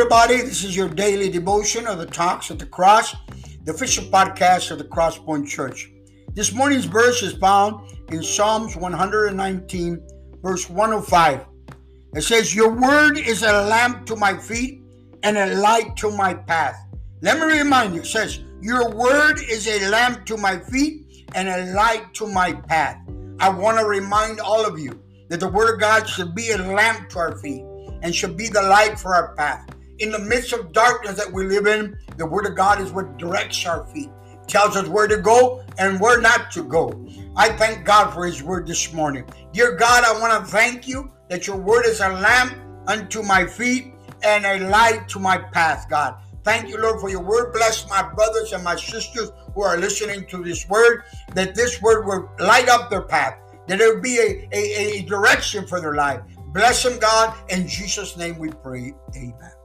everybody. This is your daily devotion of the Talks at the Cross, the official podcast of the Crosspoint Church. This morning's verse is found in Psalms 119, verse 105. It says, Your word is a lamp to my feet and a light to my path. Let me remind you, it says, Your word is a lamp to my feet and a light to my path. I want to remind all of you that the word of God should be a lamp to our feet and should be the light for our path. In the midst of darkness that we live in, the Word of God is what directs our feet, tells us where to go and where not to go. I thank God for His Word this morning. Dear God, I want to thank you that your Word is a lamp unto my feet and a light to my path, God. Thank you, Lord, for your word. Bless my brothers and my sisters who are listening to this word, that this word will light up their path, that it will be a, a, a direction for their life. Bless them, God. In Jesus' name we pray. Amen.